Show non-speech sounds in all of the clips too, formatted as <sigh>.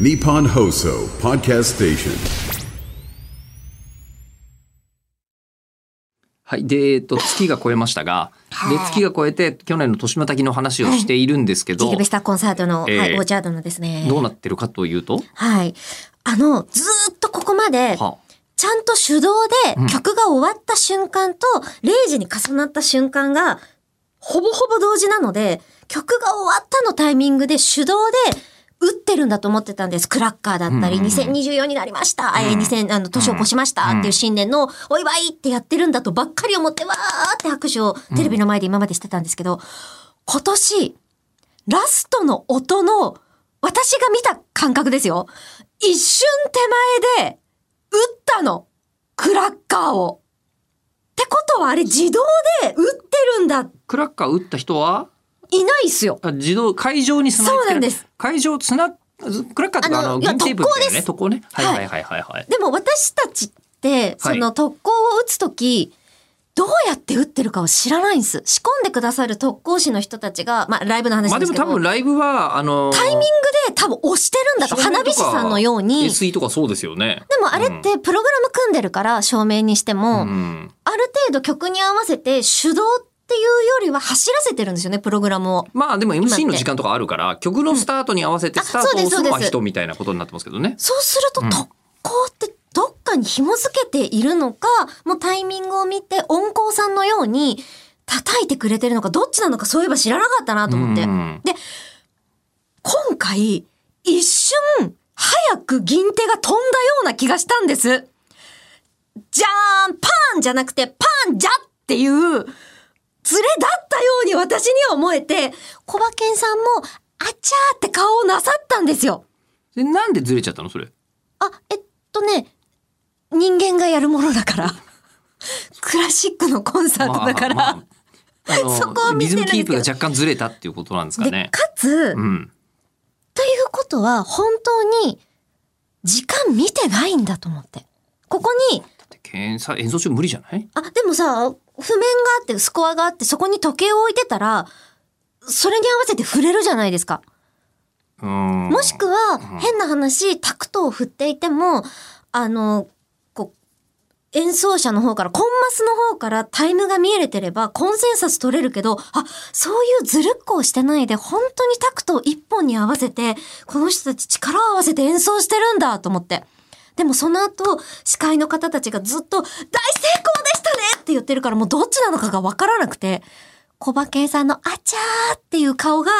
Nippon Hoso Podcast Station. はい。で、えっと、<laughs> 月が超えましたが、はいで、月が超えて、去年の豊島滝の話をしているんですけど、ギルベスターコンサートの、ええはい、オーチャードのですね。どうなってるかというと、はい。あの、ずーっとここまで、はちゃんと手動で曲が終わった瞬間と0時に重なった瞬間がほぼほぼ同時なので、曲が終わったのタイミングで手動で打ってるんだと思ってたんです。クラッカーだったり、うんうん2024になりました、えー2000、あの、年を越しましたっていう新年のお祝いってやってるんだとばっかり思ってわーって拍手をテレビの前で今までしてたんですけど、今年、ラストの音の、私が見た感覚ですよ。一瞬手前で、打ったの。クラッカーを。ってことはあれ自動で打ってるんだ。クラッカー打った人は？いないっすよ。あ自動、会場につなそうなんです。会場つな、クラッカーとかあの、銀テープみたいなね、特特攻ね。はいはいはいはいはいはい。でも私たちって、その特攻を打つとき、どうやって打ってるかを知らないんです。仕込んでくださる特攻士の人たちが、まあライブの話まあですもでけど。多分ライブは、あの、タイミングで多分押してるんだと。花火師さんのように。で SE とかそうですよね。もあれってプログラム組んでるから、照明にしても、うん。ある程度曲に合わせて手動っていうよりは走らせてるんですよね、プログラムを。まあでも MC の時間とかあるから、曲のスタートに合わせてあスタートを押すのそうですそうですは人みたいなことになってますけどね。そうするとうん特攻ってどっかに紐付けているのか、もうタイミングを見て音工さんのように叩いてくれてるのか、どっちなのかそういえば知らなかったなと思って。うんで、今回、一瞬、早く銀手が飛んだような気がしたんです。じゃーんパーンじゃなくて、パンじゃっていう、ズレだったように私には思えて、小馬健さんも、あちゃーって顔をなさったんですよ。でなんでずれちゃったのそれ？あ、えっとね、人間がやるものだから。クラシックのコンサートだから。まあまああの <laughs> そこを見リズムてるんですけどキープが若干ずれたっていうことなんですかで、ね。かつ、うん。ということは、本当に、時間見てないんだと思って。ここに、検査演奏中無理じゃない？あ、でもさ、譜面があって、スコアがあって、そこに時計を置いてたら、それに合わせて振れるじゃないですか。もしくは、変な話、タクトを振っていても、あの、こう、演奏者の方から、コンマスの方からタイムが見えれてれば、コンセンサス取れるけど、あ、そういうずるっこをしてないで、本当にタクトを一本に合わせて、この人たち力を合わせて演奏してるんだと思って。でもその後、司会の方たちがずっと、大成功でしたねって言ってるから、もうどっちなのかがわからなくて、小馬圭さんのあちゃーっていう顔が、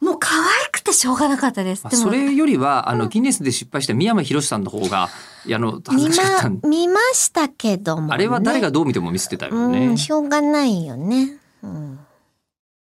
もう可愛くてしょうがなかったです。でもまあそれよりは、あの、ギネスで失敗した宮山博さんの方が、いやあの、恥ず見かしかったんま、見ましたけども、ね。あれは誰がどう見てもミスってたよね。うん、しょうがないよね。